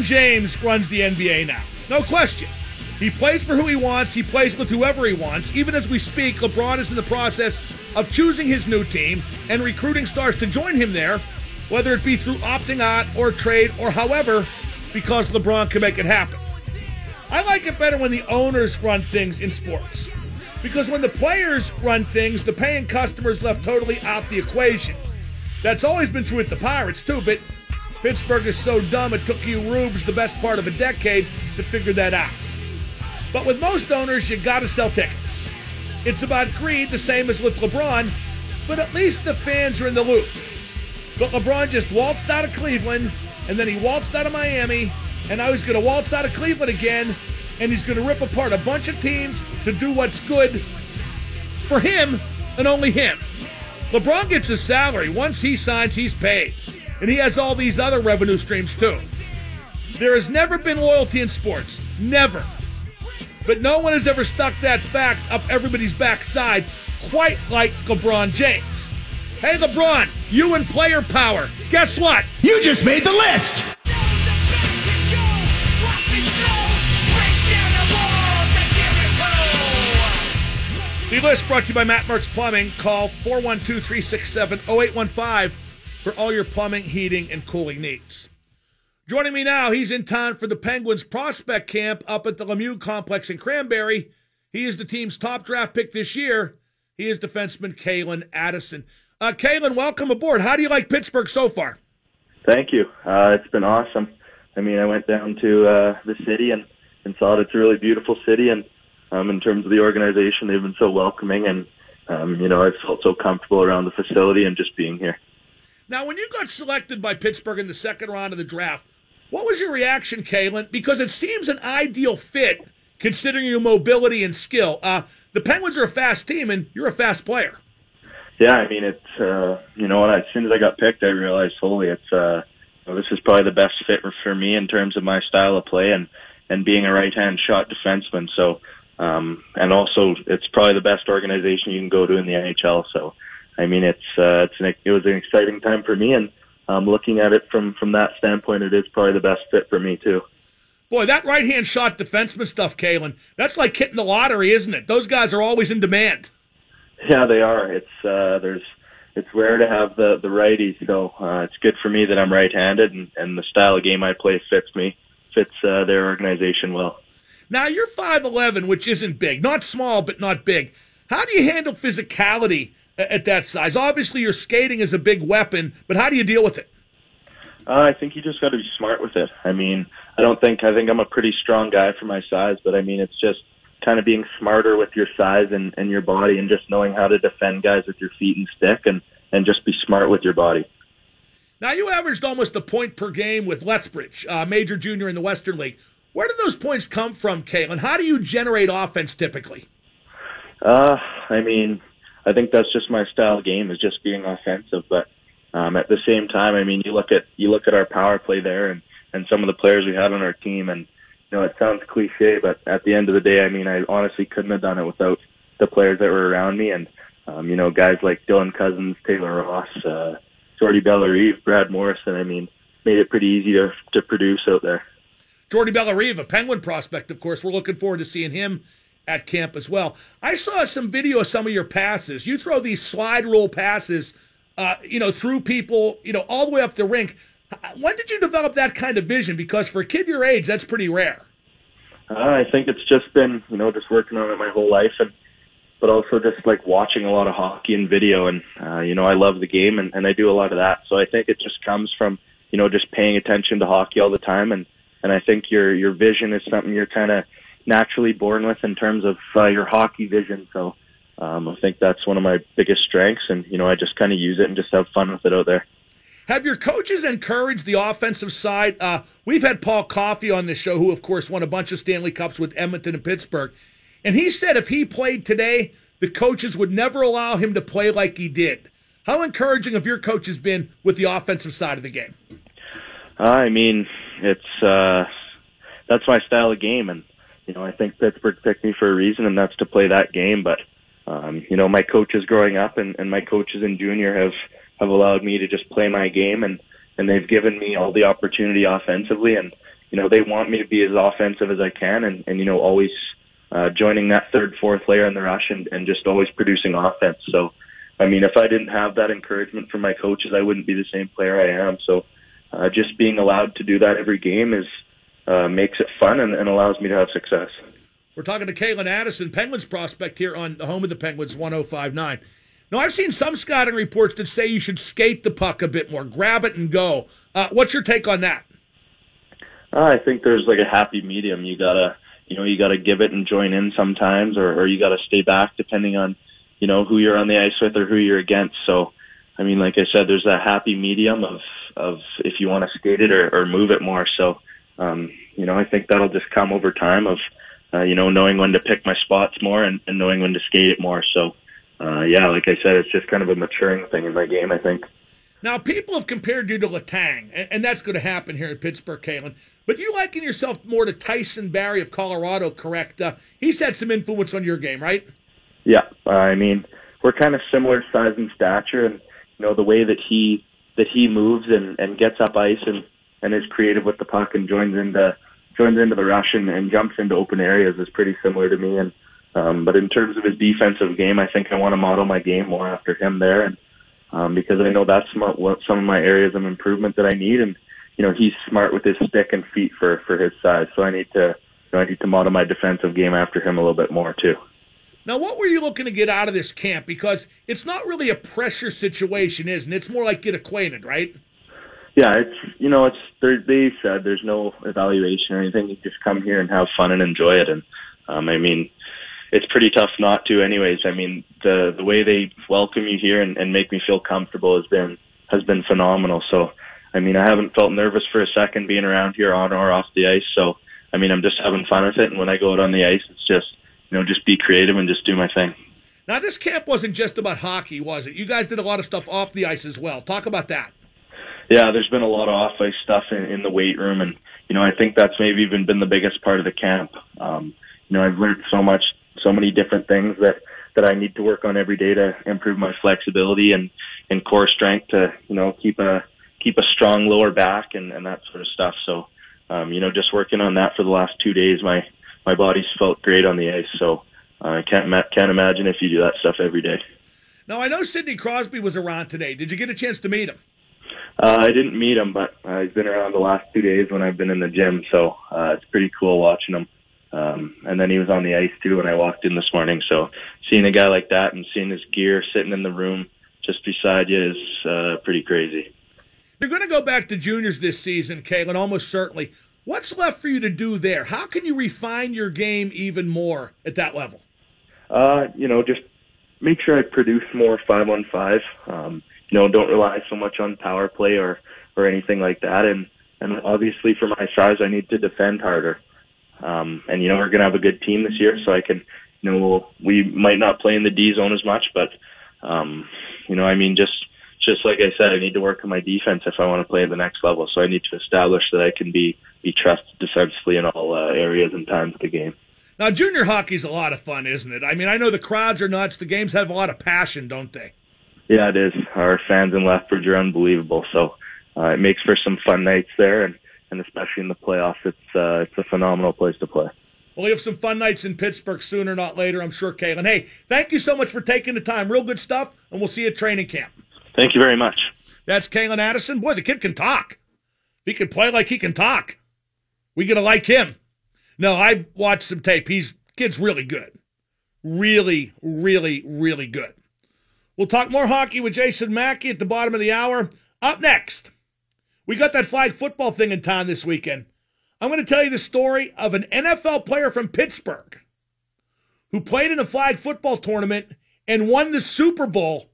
LeBron James runs the NBA now. No question. He plays for who he wants, he plays with whoever he wants. Even as we speak, LeBron is in the process of choosing his new team and recruiting stars to join him there, whether it be through opting out or trade or however, because LeBron can make it happen. I like it better when the owners run things in sports. Because when the players run things, the paying customers left totally out the equation. That's always been true at the Pirates, too, but Pittsburgh is so dumb it took you Rubes the best part of a decade to figure that out. But with most owners, you gotta sell tickets. It's about greed, the same as with LeBron, but at least the fans are in the loop. But LeBron just waltzed out of Cleveland, and then he waltzed out of Miami, and now he's gonna waltz out of Cleveland again, and he's gonna rip apart a bunch of teams to do what's good for him and only him. LeBron gets his salary. Once he signs, he's paid. And he has all these other revenue streams too. There has never been loyalty in sports. Never. But no one has ever stuck that fact up everybody's backside quite like LeBron James. Hey, LeBron, you and player power. Guess what? You just made the list! The list brought to you by Matt Mertz Plumbing. Call 412 367 0815 for all your plumbing, heating, and cooling needs. Joining me now, he's in town for the Penguins prospect camp up at the Lemieux Complex in Cranberry. He is the team's top draft pick this year. He is defenseman Calen Addison. Uh, Calen, welcome aboard. How do you like Pittsburgh so far? Thank you. Uh, it's been awesome. I mean, I went down to uh, the city and, and saw it. It's a really beautiful city, and um, in terms of the organization, they've been so welcoming, and um, you know, I've felt so comfortable around the facility and just being here. Now, when you got selected by Pittsburgh in the second round of the draft, what was your reaction, Calen? Because it seems an ideal fit considering your mobility and skill. Uh, the Penguins are a fast team, and you're a fast player. Yeah, I mean, it's uh, you know, I, as soon as I got picked, I realized fully it's uh, know, this is probably the best fit for me in terms of my style of play and and being a right hand shot defenseman. So um, and also, it's probably the best organization you can go to in the NHL. So, I mean, it's uh, it's an, it was an exciting time for me, and um, looking at it from from that standpoint, it is probably the best fit for me too. Boy, that right hand shot defenseman stuff, Calen, that's like hitting the lottery, isn't it? Those guys are always in demand. Yeah, they are. It's uh, there's it's rare to have the the righty, so uh, it's good for me that I'm right-handed, and, and the style of game I play fits me, fits uh, their organization well. Now you're 5'11, which isn't big, not small, but not big. How do you handle physicality at that size? Obviously, your skating is a big weapon, but how do you deal with it? Uh, I think you just got to be smart with it. I mean, I don't think I think I'm a pretty strong guy for my size, but I mean, it's just kind of being smarter with your size and, and your body, and just knowing how to defend guys with your feet and stick, and and just be smart with your body. Now you averaged almost a point per game with Lethbridge, uh, major junior in the Western League. Where do those points come from, Calen? How do you generate offense typically? Uh, I mean, I think that's just my style game is just being offensive. But um, at the same time, I mean, you look at you look at our power play there and and some of the players we had on our team, and you know, it sounds cliche, but at the end of the day, I mean, I honestly couldn't have done it without the players that were around me, and um, you know, guys like Dylan Cozens, Taylor Ross, uh, Jordy Bellerive, Brad Morrison. I mean, made it pretty easy to to produce out there. Jordy Bellerive, a Penguin prospect, of course. We're looking forward to seeing him at camp as well. I saw some video of some of your passes. You throw these slide rule passes, uh, you know, through people, you know, all the way up the rink. When did you develop that kind of vision? Because for a kid your age, that's pretty rare. Uh, I think it's just been, you know, just working on it my whole life, and but also just like watching a lot of hockey and video, and uh, you know, I love the game, and, and I do a lot of that. So I think it just comes from, you know, just paying attention to hockey all the time and and I think your your vision is something you're kind of naturally born with in terms of uh, your hockey vision. So um, I think that's one of my biggest strengths, and you know I just kind of use it and just have fun with it out there. Have your coaches encouraged the offensive side? Uh, we've had Paul Coffey on this show, who of course won a bunch of Stanley Cups with Edmonton and Pittsburgh, and he said if he played today, the coaches would never allow him to play like he did. How encouraging have your coaches been with the offensive side of the game? I mean, it's uh, that's my style of game, and you know I think Pittsburgh picked me for a reason, and that's to play that game. But um, you know my coaches growing up and, and my coaches in junior have have allowed me to just play my game, and and they've given me all the opportunity offensively, and you know, they want me to be as offensive as I can and, and you know, always uh, joining that third, fourth layer in the rush and, and just always producing offense. So, I mean, if I didn't have that encouragement from my coaches, I wouldn't be the same player I am. So, uh, just being allowed to do that every game is uh, makes it fun and, and allows me to have success. We're talking to Calen Addison, Penguins prospect here on the home of the Penguins, 1059. Now, I've seen some scouting reports that say you should skate the puck a bit more, grab it and go. Uh, what's your take on that? Uh, I think there's like a happy medium. You gotta, you know, you gotta give it and join in sometimes, or, or you gotta stay back depending on, you know, who you're on the ice with or who you're against. So, I mean, like I said, there's a happy medium of of if you want to skate it or, or move it more. So, um, you know, I think that'll just come over time of, uh, you know, knowing when to pick my spots more and, and knowing when to skate it more. So, uh, yeah, like I said, it's just kind of a maturing thing in my game, I think. Now, people have compared you to Letang, and, and that's going to happen here in Pittsburgh, Calen. But you liken yourself more to Tyson Barrie of Colorado, correct? Uh, he's had some influence on your game, right? Yeah, I mean, we're kind of similar size and stature, and you know the way that he that he moves and, and gets up ice and, and is creative with the puck and joins into joins into the rush and, and jumps into open areas is pretty similar to me. And um, but in terms of his defensive game, I think I want to model my game more after him there, and um, because I know that's some, what some of my areas of improvement that I need. And you know he's smart with his stick and feet for for his size, so I need to you know, I need to model my defensive game after him a little bit more too. Now, what were you looking to get out of this camp? Because it's not really a pressure situation, isn't it? It's more like get acquainted, right? Yeah, it's you know, it's they said there's no evaluation or anything. You just come here and have fun and enjoy it. And um, I mean, it's pretty tough not to, anyways. I mean, the the way they welcome you here and, and make me feel comfortable has been has been phenomenal. So, I mean, I haven't felt nervous for a second being around here on or off the ice. So, I mean, I'm just having fun with it. And when I go out on the ice, it's just you know, just be creative and just do my thing. Now, this camp wasn't just about hockey, was it? You guys did a lot of stuff off the ice as well. Talk about that. Yeah, there's been a lot of off ice stuff in, in the weight room, and you know, I think that's maybe even been the biggest part of the camp. Um, you know, I've learned so much, so many different things that that I need to work on every day to improve my flexibility and and core strength to you know keep a keep a strong lower back and and that sort of stuff. So, um, you know, just working on that for the last two days, my my body's felt great on the ice. So uh, I can't can't imagine if you do that stuff every day. Now I know Sidney Crosby was around today. Did you get a chance to meet him? Uh, I didn't meet him, but uh, he's been around the last two days when I've been in the gym, so uh, it's pretty cool watching him. Um, and then he was on the ice too when I walked in this morning. So seeing a guy like that and seeing his gear sitting in the room just beside you is uh, pretty crazy. You're going to go back to juniors this season, Calen, almost certainly. What's left for you to do there? How can you refine your game even more at that level? Uh, you know, just make sure I produce more five on five. Um, you know, don't rely so much on power play or or anything like that. And and obviously for my size, I need to defend harder. Um, and you know, we're gonna have a good team this year, so I can, you know, we'll, we might not play in the D zone as much, but um, you know, I mean, just just like I said, I need to work on my defense if I want to play at the next level. So I need to establish that I can be be trusted defensively in all uh, areas and times of the game. Now, junior hockey's a lot of fun, isn't it? I mean, I know the crowds are nuts. The games have a lot of passion, don't they? Yeah, it is. Our fans in Lethbridge are unbelievable. So uh, it makes for some fun nights there, and and especially in the playoffs, it's uh, it's a phenomenal place to play. Well, we have some fun nights in Pittsburgh sooner, or not later. I'm sure, Calen. Hey, thank you so much for taking the time. Real good stuff, and we'll see you at training camp. Thank you very much. That's Calen Addison. Boy, the kid can talk. He can play like he can talk. We gonna like him. No, I've watched some tape. He's kid's really good. Really, really, really good. We'll talk more hockey with Jason Mackey at the bottom of the hour. Up next, we got that flag football thing in town this weekend. I'm going to tell you the story of an NFL player from Pittsburgh who played in a flag football tournament and won the Super Bowl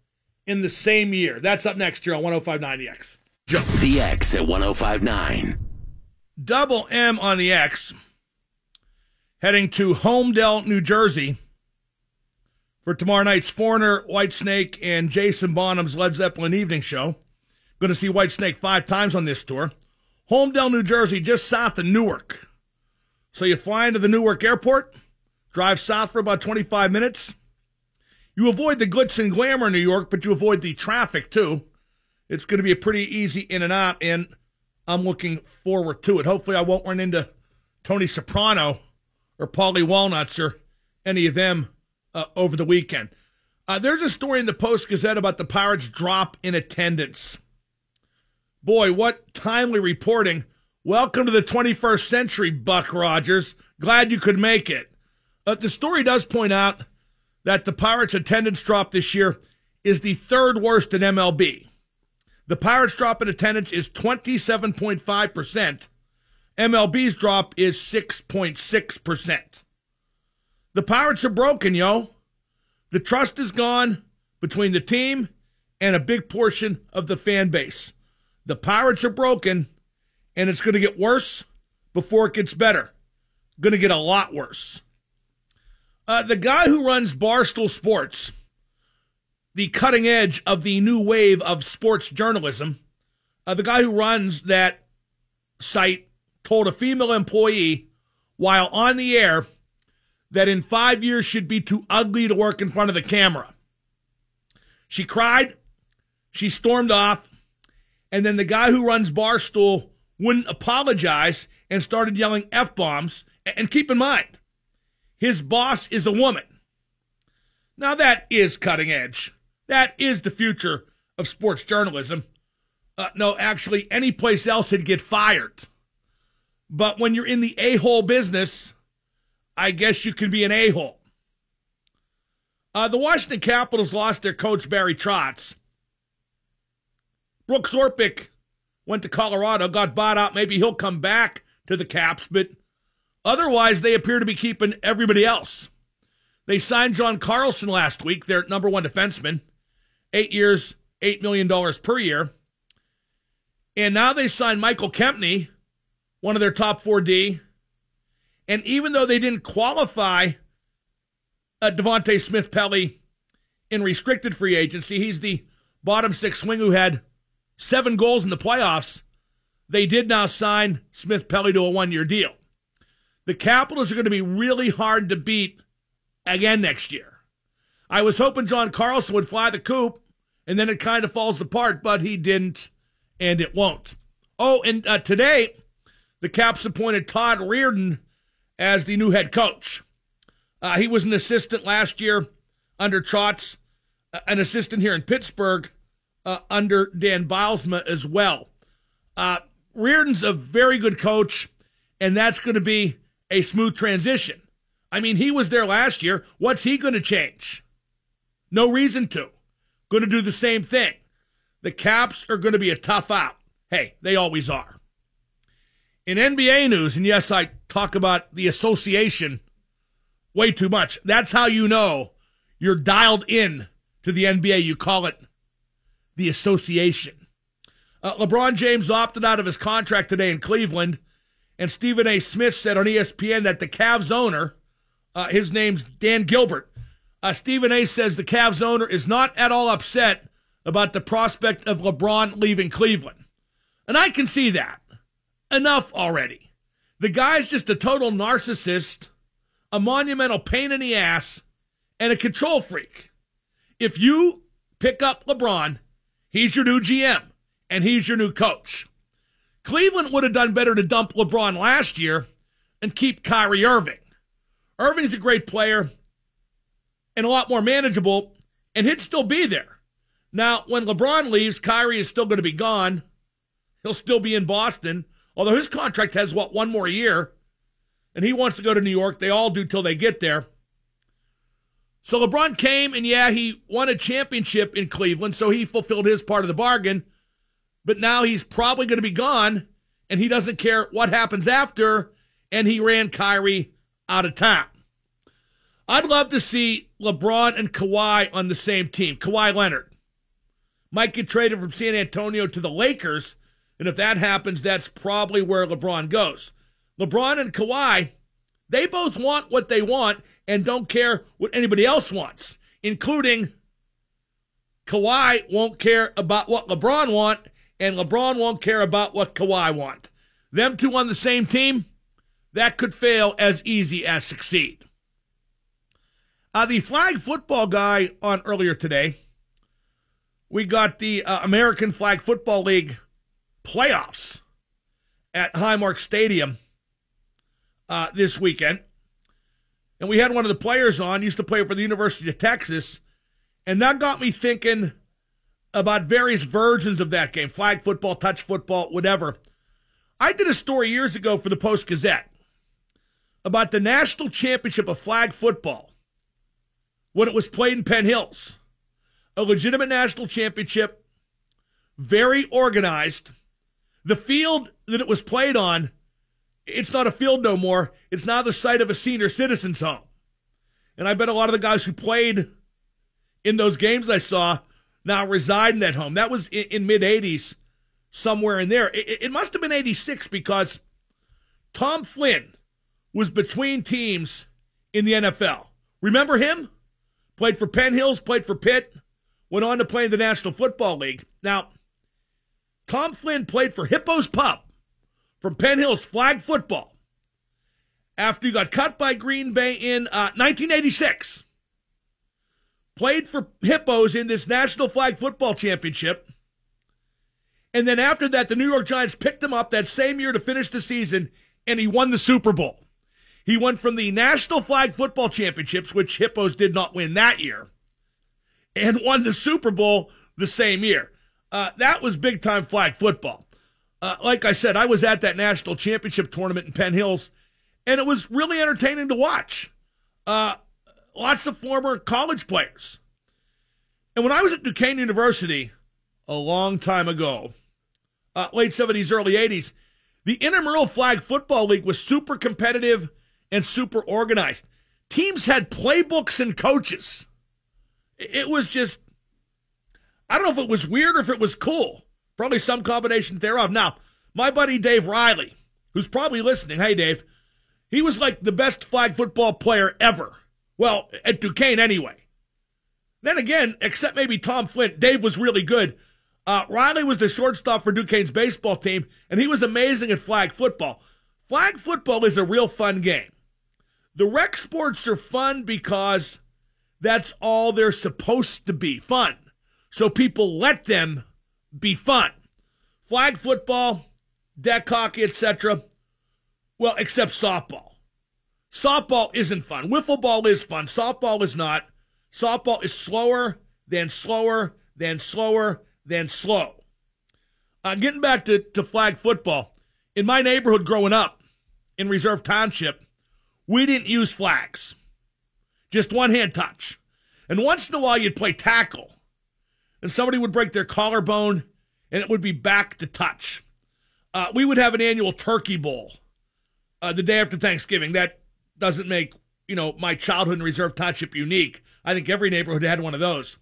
in the same year. That's up next year on 1059 The X. Joe. The X at 1059. Double M on the X, heading to Holmdel, New Jersey for tomorrow night's Foreigner, Whitesnake, and Jason Bonham's Led Zeppelin evening show. Going to see Whitesnake five times on this tour. Holmdel, New Jersey, just south of Newark. So you fly into the Newark airport, drive south for about 25 minutes. You avoid the glitz and glamour in New York, but you avoid the traffic too. It's going to be a pretty easy in and out. And I'm looking forward to it. Hopefully, I won't run into Tony Soprano or Paulie Walnuts or any of them uh, over the weekend. Uh, there's a story in the Post Gazette about the Pirates' drop in attendance. Boy, what timely reporting. Welcome to the 21st century, Buck Rogers. Glad you could make it. Uh, the story does point out that the Pirates' attendance drop this year is the third worst in MLB. The Pirates' drop in attendance is 27.5%. MLB's drop is 6.6%. The Pirates are broken, yo. The trust is gone between the team and a big portion of the fan base. The Pirates are broken, and it's going to get worse before it gets better. Going to get a lot worse. Uh, the guy who runs Barstool Sports, the cutting edge of the new wave of sports journalism, uh, the guy who runs that site told a female employee while on the air that in five years she'd be too ugly to work in front of the camera. She cried, she stormed off, and then the guy who runs Barstool wouldn't apologize and started yelling F bombs. And keep in mind, his boss is a woman. Now, that is cutting edge. That is the future of sports journalism. Uh, no, actually, any place else he'd get fired. But when you're in the a hole business, I guess you can be an a hole. Uh, the Washington Capitals lost their coach, Barry Trotz. Brooks Orpik went to Colorado, got bought out. Maybe he'll come back to the Caps, but otherwise, they appear to be keeping everybody else. They signed John Carlson last week, their number one defenseman, eight years, $8 million per year. And now they signed Michael Kempny, one of their top 4D. And even though they didn't qualify uh, Devante Smith Pelly in restricted free agency, he's the bottom six swing who had seven goals in the playoffs. They did now sign Smith Pelly to a one year deal. The Capitals are going to be really hard to beat again next year. I was hoping John Carlson would fly the coop, and then it kind of falls apart, but he didn't, and it won't. Oh, and uh, today, the Caps appointed Todd Reirden as the new head coach. Uh, he was an assistant last year under Trotz, uh, an assistant here in Pittsburgh uh, under Dan Bylsma as well. Uh, Reirden's a very good coach, and that's going to be a smooth transition. I mean, he was there last year. What's he going to change? No reason to. Going to do the same thing. The Caps are going to be a tough out. Hey, they always are. In NBA news, and yes, I talk about the association way too much. That's how you know you're dialed in to the NBA. You call it the association. Uh, LeBron James opted out of his contract today in Cleveland, and Stephen A. Smith said on ESPN that the Cavs owner, uh, his name's Dan Gilbert, uh, Stephen A. says the Cavs owner is not at all upset about the prospect of LeBron leaving Cleveland. And I can see that. Enough already. The guy's just a total narcissist, a monumental pain in the ass, and a control freak. If you pick up LeBron, he's your new GM and he's your new coach. Cleveland would have done better to dump LeBron last year and keep Kyrie Irving. Irving's a great player and a lot more manageable, and he'd still be there. Now, when LeBron leaves, Kyrie is still going to be gone. He'll still be in Boston. Although his contract has, what, one more year, and he wants to go to New York. They all do till they get there. So LeBron came, and yeah, he won a championship in Cleveland, so he fulfilled his part of the bargain. But now he's probably going to be gone, and he doesn't care what happens after, and he ran Kyrie out of town. I'd love to see LeBron and Kawhi on the same team. Kawhi Leonard might get traded from San Antonio to the Lakers and if that happens, that's probably where LeBron goes. LeBron and Kawhi, they both want what they want and don't care what anybody else wants, including Kawhi won't care about what LeBron want, and LeBron won't care about what Kawhi want. Them two on the same team, that could fail as easy as succeed. Uh, the flag football guy on earlier today, we got the uh, American Flag Football League playoffs. at Highmark Stadium uh, this weekend. And we had one of the players on, used to play for the University of Texas. And that got me thinking about various versions of that game flag football, touch football, whatever. I did a story years ago for the Post Gazette about the national championship of flag football when it was played in Penn Hills. A legitimate national championship, very organized. The field that it was played on, it's not a field no more. It's now the site of a senior citizens home. And I bet a lot of the guys who played in those games I saw now reside in that home. That was in, in mid 80s, somewhere in there. It, it must have been 86 because Tom Flynn was between teams in the NFL. Remember him? Played for Penn Hills, played for Pitt, went on to play in the National Football League. Now, Tom Flynn played for Hippos Pub from Penn Hills flag football after he got cut by Green Bay in uh, 1986 played for Hippos in this National Flag Football Championship. And then after that, the New York Giants picked him up that same year to finish the season, and he won the Super Bowl. He went from the National Flag Football Championships, which Hippos did not win that year, and won the Super Bowl the same year. Uh, that was big time flag football. Uh, like I said, I was at that national championship tournament in Penn Hills, and it was really entertaining to watch. Uh, lots of former college players. And when I was at Duquesne University a long time ago, uh, late 70s, early 80s, the intramural flag football league was super competitive and super organized. Teams had playbooks and coaches. It was just, I don't know if it was weird or if it was cool. Probably some combination thereof. Now, my buddy Dave Riley, who's probably listening, hey, Dave, he was like the best flag football player ever. Well, at Duquesne anyway. Then again, except maybe Tom Flynn, Dave was really good. Uh, Riley was the shortstop for Duquesne's baseball team, and he was amazing at flag football. Flag football is a real fun game. The rec sports are fun because that's all they're supposed to be fun. So people let them be fun. Flag football, deck hockey, etc. Well, except softball. Softball isn't fun. Wiffle ball is fun. Softball is not. Softball is slower, then slower, then slower, then slow. Uh, getting back to, to flag football, in my neighborhood growing up in Reserve Township, we didn't use flags, just one hand touch. And once in a while, you'd play tackle, and somebody would break their collarbone, and it would be back to touch. Uh, we would have an annual turkey bowl uh, the day after Thanksgiving. That doesn't make, you know, my childhood Reserve Township unique. I think every neighborhood had one of those.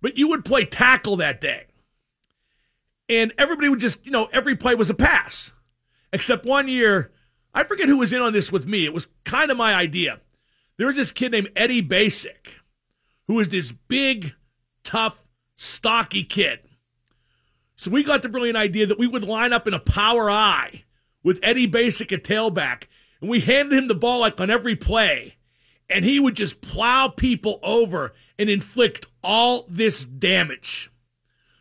But you would play tackle that day. And everybody would just, you know, every play was a pass. Except one year, I forget who was in on this with me. It was kind of my idea. There was this kid named Eddie Basic, who was this big, tough, stocky kid. So we got the brilliant idea that we would line up in a power I with Eddie Basic at tailback, and we handed him the ball like on every play, and he would just plow people over and inflict all this damage.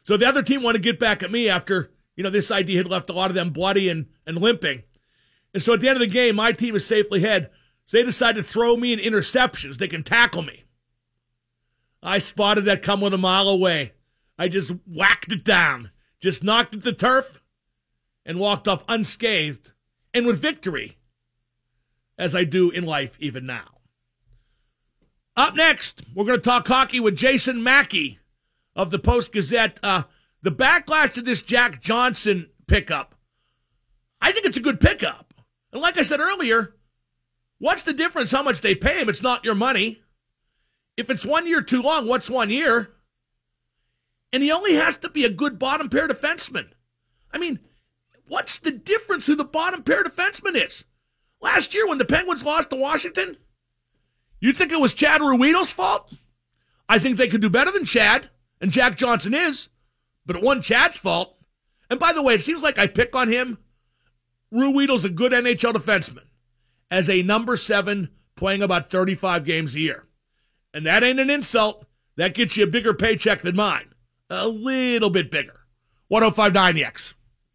So the other team wanted to get back at me after, you know, this idea had left a lot of them bloody and, and limping. And so at the end of the game, my team is safely ahead. So they decide to throw me in interceptions. They can tackle me. I spotted that coming a mile away. I just whacked it down, just knocked it to turf, and walked off unscathed and with victory as I do in life even now. Up next, we're going to talk hockey with Jason Mackey of the Post Gazette. Uh, the backlash to this Jack Johnson pickup, I think it's a good pickup. And like I said earlier, what's the difference how much they pay him? It's not your money. If it's one year too long, what's one year? And he only has to be a good bottom pair defenseman. I mean, what's the difference who the bottom pair defenseman is? Last year when the Penguins lost to Washington, you think it was Chad Ruhwedel's fault? I think they could do better than Chad, and Jack Johnson is, but it wasn't Chad's fault. And by the way, it seems like I pick on him. Ruhwedel's a good NHL defenseman as a number seven playing about 35 games a year. And that ain't an insult. That gets you a bigger paycheck than mine. A little bit bigger. 1059 the X.